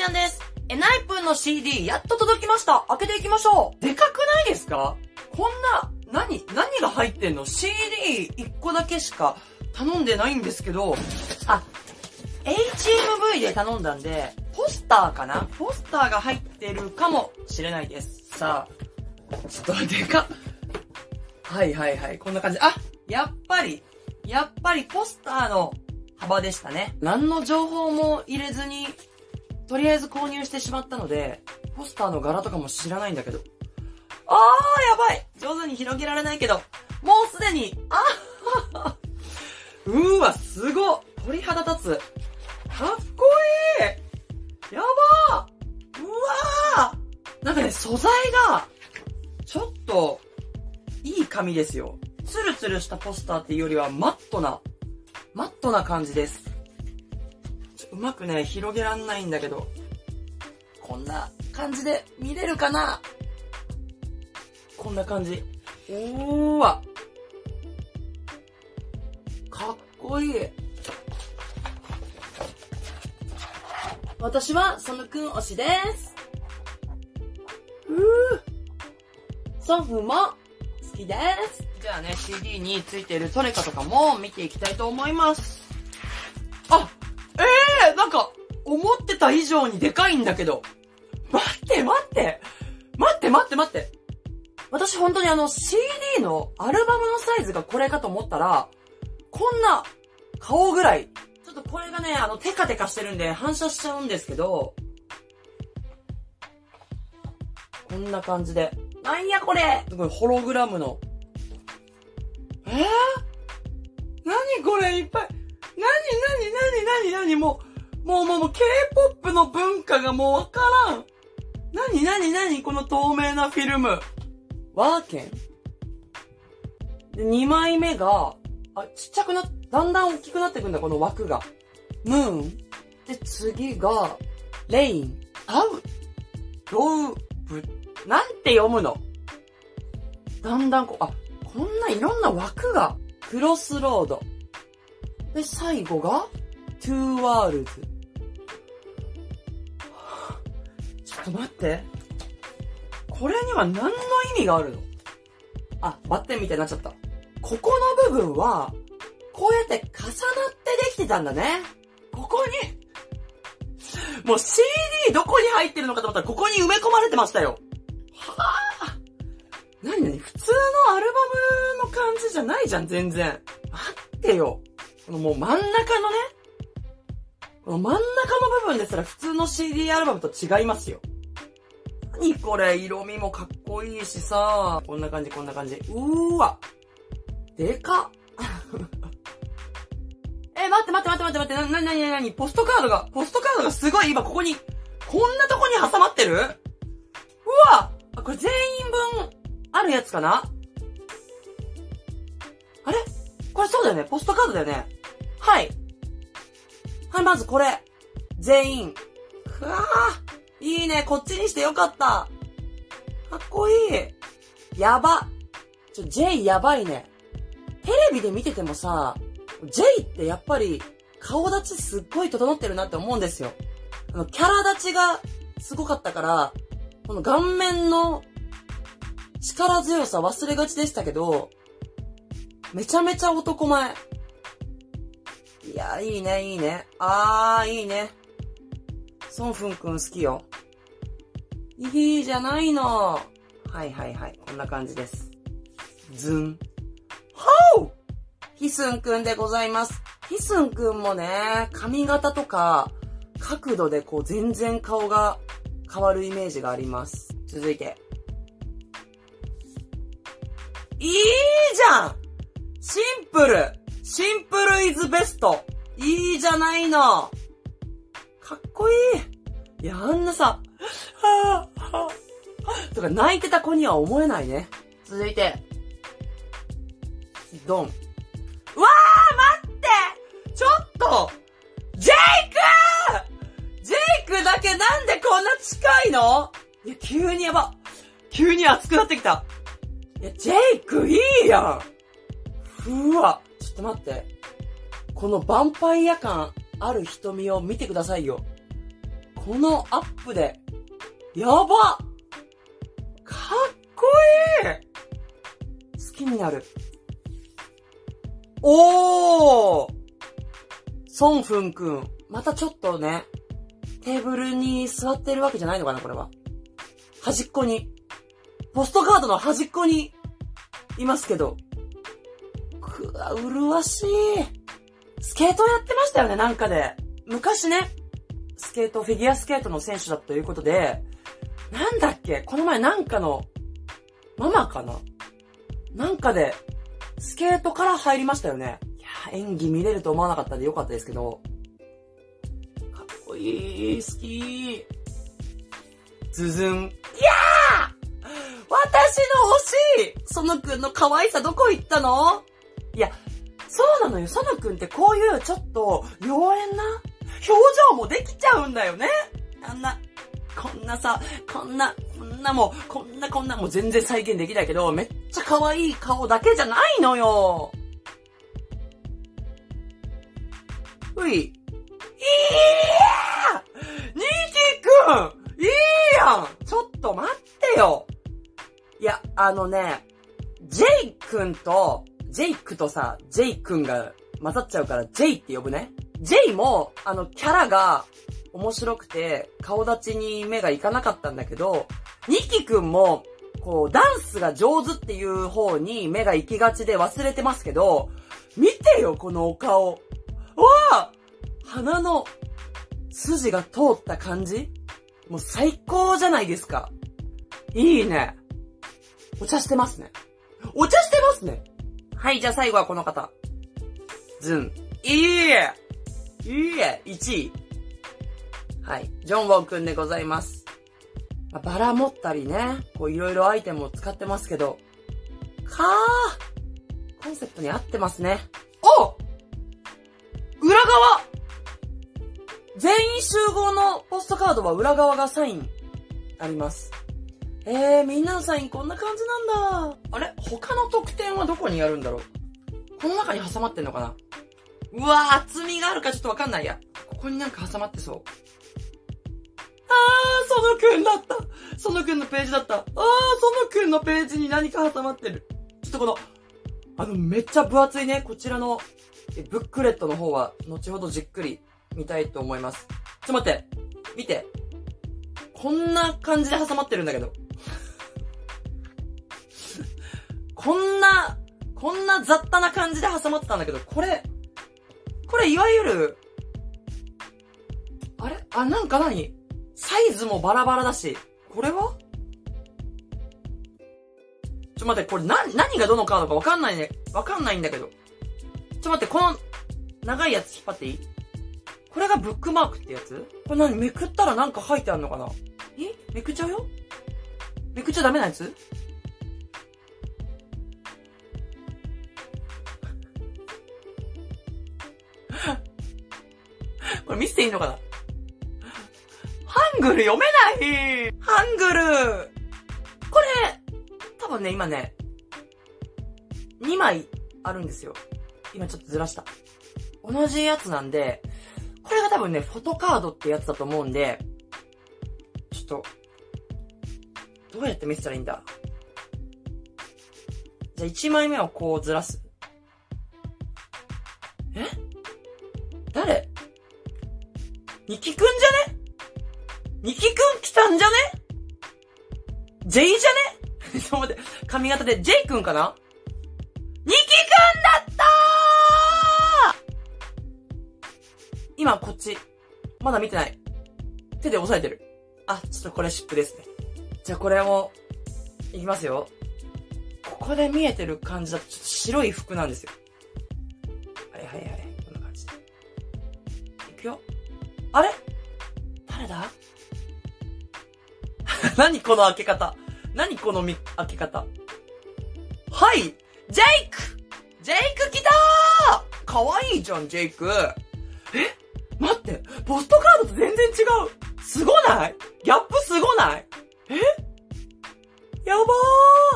ちゃんです。え、ナイプンの CD、やっと届きました。開けていきましょう。でかくないですか？こんな、何、何が入ってんの ?CD1 個だけしか頼んでないんですけど、あ、HMV で頼んだんで、ポスターかな？ポスターが入ってるかもしれないです。さあ、ちょっとでかっ。はいはいはい、こんな感じ。あ、やっぱり、やっぱりポスターの幅でしたね。何の情報も入れずに、とりあえず購入してしまったので、ポスターの柄とかも知らないんだけど。あー、やばい上手に広げられないけど、もうすでに、あーうーわ、すご鳥肌立つ。かっこいいやばーうわーなんかね、素材が、ちょっと、いい紙ですよ。ツルツルしたポスターっていうよりはマットな、マットな感じです。うまくね、広げらんないんだけど、こんな感じで見れるかな？こんな感じ。おーわ。かっこいい。私は、そのくん推しです。うー。ソフも、好きです。じゃあね、CD についてるトレカとかも見ていきたいと思います。なんか、思ってた以上にでかいんだけど。待って待って待って待って待って私本当にあの CD のアルバムのサイズがこれかと思ったら、こんな顔ぐらい。ちょっとこれがね、あのテカテカしてるんで反射しちゃうんですけど、こんな感じで。なんやこれすごいホログラムの。えー、何これいっぱい。何何何何何？もう、もうもうもう K-POP の文化がもうわからん。何何何？この透明なフィルム。ワーケンで、2枚目が、あ、ちっちゃくな、だんだん大きくなってくんだ、この枠が。ムーン。で、次が、レイン。アウ。ロウブ。なんて読むの？だんだんこう、あ、こんないろんな枠が。クロスロード。で、最後が、トゥーワールズ。っと待って。これには何の意味があるの？あ、バッテンみたいになっちゃった。ここの部分は、こうやって重なってできてたんだね。ここに、もう CD どこに入ってるのかと思ったらここに埋め込まれてましたよ。はぁなになに普通のアルバムの感じじゃないじゃん、全然。待ってよ。このもう真ん中のね、真ん中の部分ですら普通の CD アルバムと違いますよ。何これ色味もかっこいいしさ。こんな感じ、こんな感じ。うーわ。でかっ。え、待って待って待って待って待って、な、な、なになに？ポストカードが、ポストカードがすごい今ここに、こんなとこに挟まってる？うわあ、これ全員分あるやつかな？あれ？これそうだよねポストカードだよねはい。はい、まずこれ。全員。くわー。いいね。こっちにしてよかった。かっこいい。やば。ちょ、J やばいね。テレビで見ててもさ、J ってやっぱり顔立ちすっごい整ってるなって思うんですよ。あの、キャラ立ちがすごかったから、この顔面の力強さ忘れがちでしたけど、めちゃめちゃ男前。いや、いいね、いいね。あー、いいね。ソンフンくん好きよ。いいじゃないの。はいはいはい。こんな感じです。ズン。ほうヒスンくんでございます。ヒスンくんもね、髪型とか、角度でこう全然顔が変わるイメージがあります。続いて。いいじゃんシンプルシンプルイズベストいいじゃないのかっこいいいや、あんなさ、はぁ、はぁ、とか泣いてた子には思えないね。続いて、ドン。うわー待ってちょっとジェイクジェイクだけなんでこんな近いの？いや、急にやば。急に熱くなってきた。いや、ジェイクいいやんふわ。と待って。このヴァンパイア感ある瞳を見てくださいよ。このアップで、やばかっこいい好きになる。おーソンフンくん。またちょっとね、テーブルに座ってるわけじゃないのかな、これは。端っこに。ポストカードの端っこに、いますけど。くわ、麗しい。スケートやってましたよね、なんかで。昔ね、スケート、フィギュアスケートの選手だということで、なんだっけこの前なんかの、ママかななんかで、スケートから入りましたよね。いや、演技見れると思わなかったんでよかったですけど。かっこいい、好き。ズズン。いやー私の推しいそのくんの可愛さどこ行ったの？いや、そうなのよ。そのくんってこういうちょっと妖艶な表情もできちゃうんだよね。あんな、こんなさ、こんな、こんなもう、こんなこんなもう全然再現できないけど、めっちゃ可愛い顔だけじゃないのよ。うい。いやーニキくんいいやんちょっと待ってよいや、あのね、ジェイくんと、ジェイクとさ、ジェイくんが混ざっちゃうから、ジェイって呼ぶね。ジェイも、あの、キャラが面白くて、顔立ちに目がいかなかったんだけど、ニキくんも、こう、ダンスが上手っていう方に目が行きがちで忘れてますけど、見てよ、このお顔。わあ鼻の筋が通った感じもう最高じゃないですか。いいね。お茶してますね。お茶してますね。はい、じゃあ最後はこの方。ズン。いいえいいえ !1 位。はい。ジョンウォンくんでございます。まあバラ持ったりね、こういろいろアイテムを使ってますけど、かーコンセプトに合ってますね。お裏側全員集合のポストカードは裏側がサインあります。えー、みんなのサインこんな感じなんだ。あれ？他の特典はどこにあるんだろう？この中に挟まってんのかな？うわー、厚みがあるかちょっとわかんないや。ここになんか挟まってそう。あー、そのくんだった。そのくんのページだった。あー、そのくんのページに何か挟まってる。ちょっとこの、あの、めっちゃ分厚いね、こちらの、ブックレットの方は、後ほどじっくり見たいと思います。ちょっと待って。見て。こんな感じで挟まってるんだけど。こんな、こんな雑多な感じで挟まってたんだけど、これ、これいわゆる、あれ？あ、なんか何？サイズもバラバラだし、これは？ちょ待って、これな、何がどのカードかわかんないね。わかんないんだけど。ちょ待って、この、長いやつ引っ張っていい？これがブックマークってやつ？これ何？めくったらなんか書いてあるのかな？え？めくっちゃうよ？めくっちゃダメなやつ？これ見せていいのかな？ハングル読めないハングルこれ、多分ね、今ね、2枚あるんですよ。今ちょっとずらした。同じやつなんで、これが多分ね、フォトカードってやつだと思うんで、ちょっと、どうやって見せたらいいんだ？じゃあ1枚目をこうずらす。え？誰？ニキくんじゃね？ニキくん来たんじゃね？ジェイじゃね？ちょっと待って、髪型でジェイくんかな？ニキくんだったー今こっち。まだ見てない。手で押さえてる。あ、ちょっとこれ湿布ですね。じゃあこれも、いきますよ。ここで見えてる感じだとちょっと白い服なんですよ。はいはいはい。こんな感じで。いくよ。あれ？誰だ 何この開け方？何このみ開け方？はい！ジェイク！ジェイク来たー！かわいいじゃん、ジェイク。え？待って、ポストカードと全然違う。すごない？ギャップすごない？え？やば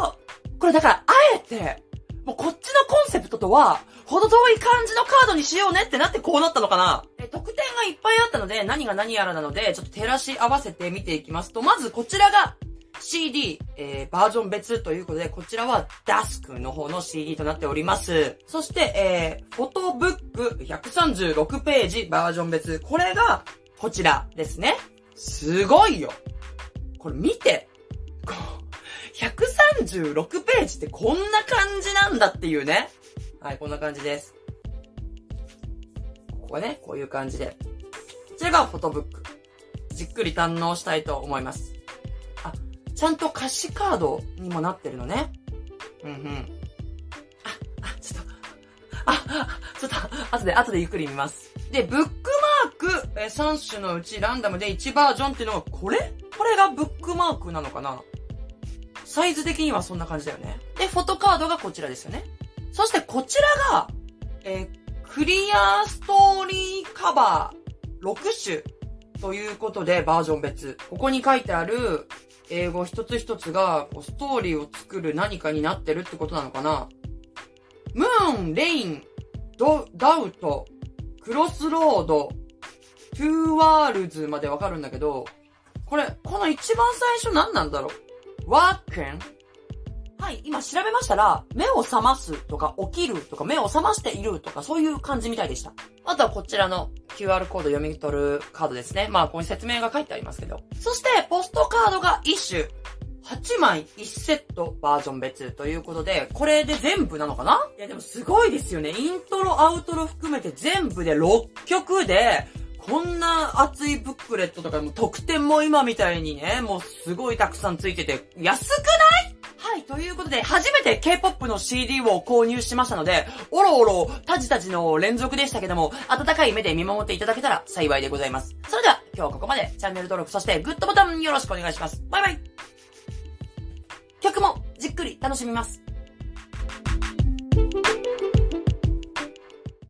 ー！これだから、あえて、もうこっちのコンセプトとは、ほど遠い感じのカードにしようねってなってこうなったのかな、いっぱいあったので、何が何やらなので、ちょっと照らし合わせて見ていきますと、まずこちらが、CD、えー、バージョン別ということで、こちらはダスクの方の CD となっております。そして、えー、フォトブック136ページバージョン別。これが、こちらですね。すごいよ。これ見て。136ページってこんな感じなんだっていうね。はい、こんな感じです。ここね、こういう感じで。こちらがフォトブック。じっくり堪能したいと思います。あ、ちゃんと歌詞カードにもなってるのね。うんうん。あ、あ、ちょっと、あ、ちょっと、後で、後でゆっくり見ます。で、ブックマーク、え3種のうちランダムで1バージョンっていうのが、これ？これがブックマークなのかな？サイズ的にはそんな感じだよね。で、フォトカードがこちらですよね。そしてこちらが、えー、クリアストーリーカバー6種ということでバージョン別。ここに書いてある英語一つ一つがストーリーを作る何かになってるってことなのかなMoon、Rain、ド、 Doubt、Crossroad、Two Worlds までわかるんだけど、これ、この一番最初何なんだろう？ Waken？はい、今調べましたら、目を覚ますとか起きるとか目を覚ましているとかそういう感じみたいでした。あとはこちらの QR コード読み取るカードですね。まあ、ここに説明が書いてありますけど。そして、ポストカードが1種。8枚1セットバージョン別ということで、これで全部なのかな？いやでもすごいですよね。イントロ、アウトロ含めて全部で6曲で、こんな熱いブックレットとかも特典も今みたいにね、もうすごいたくさんついてて、安くない、ということで、初めて K-POP の CD を購入しましたので、おろおろ、たじたじの連続でしたけども、温かい目で見守っていただけたら幸いでございます。それでは、今日はここまでチャンネル登録、そしてグッドボタンよろしくお願いします。バイバイ曲もじっくり楽しみます。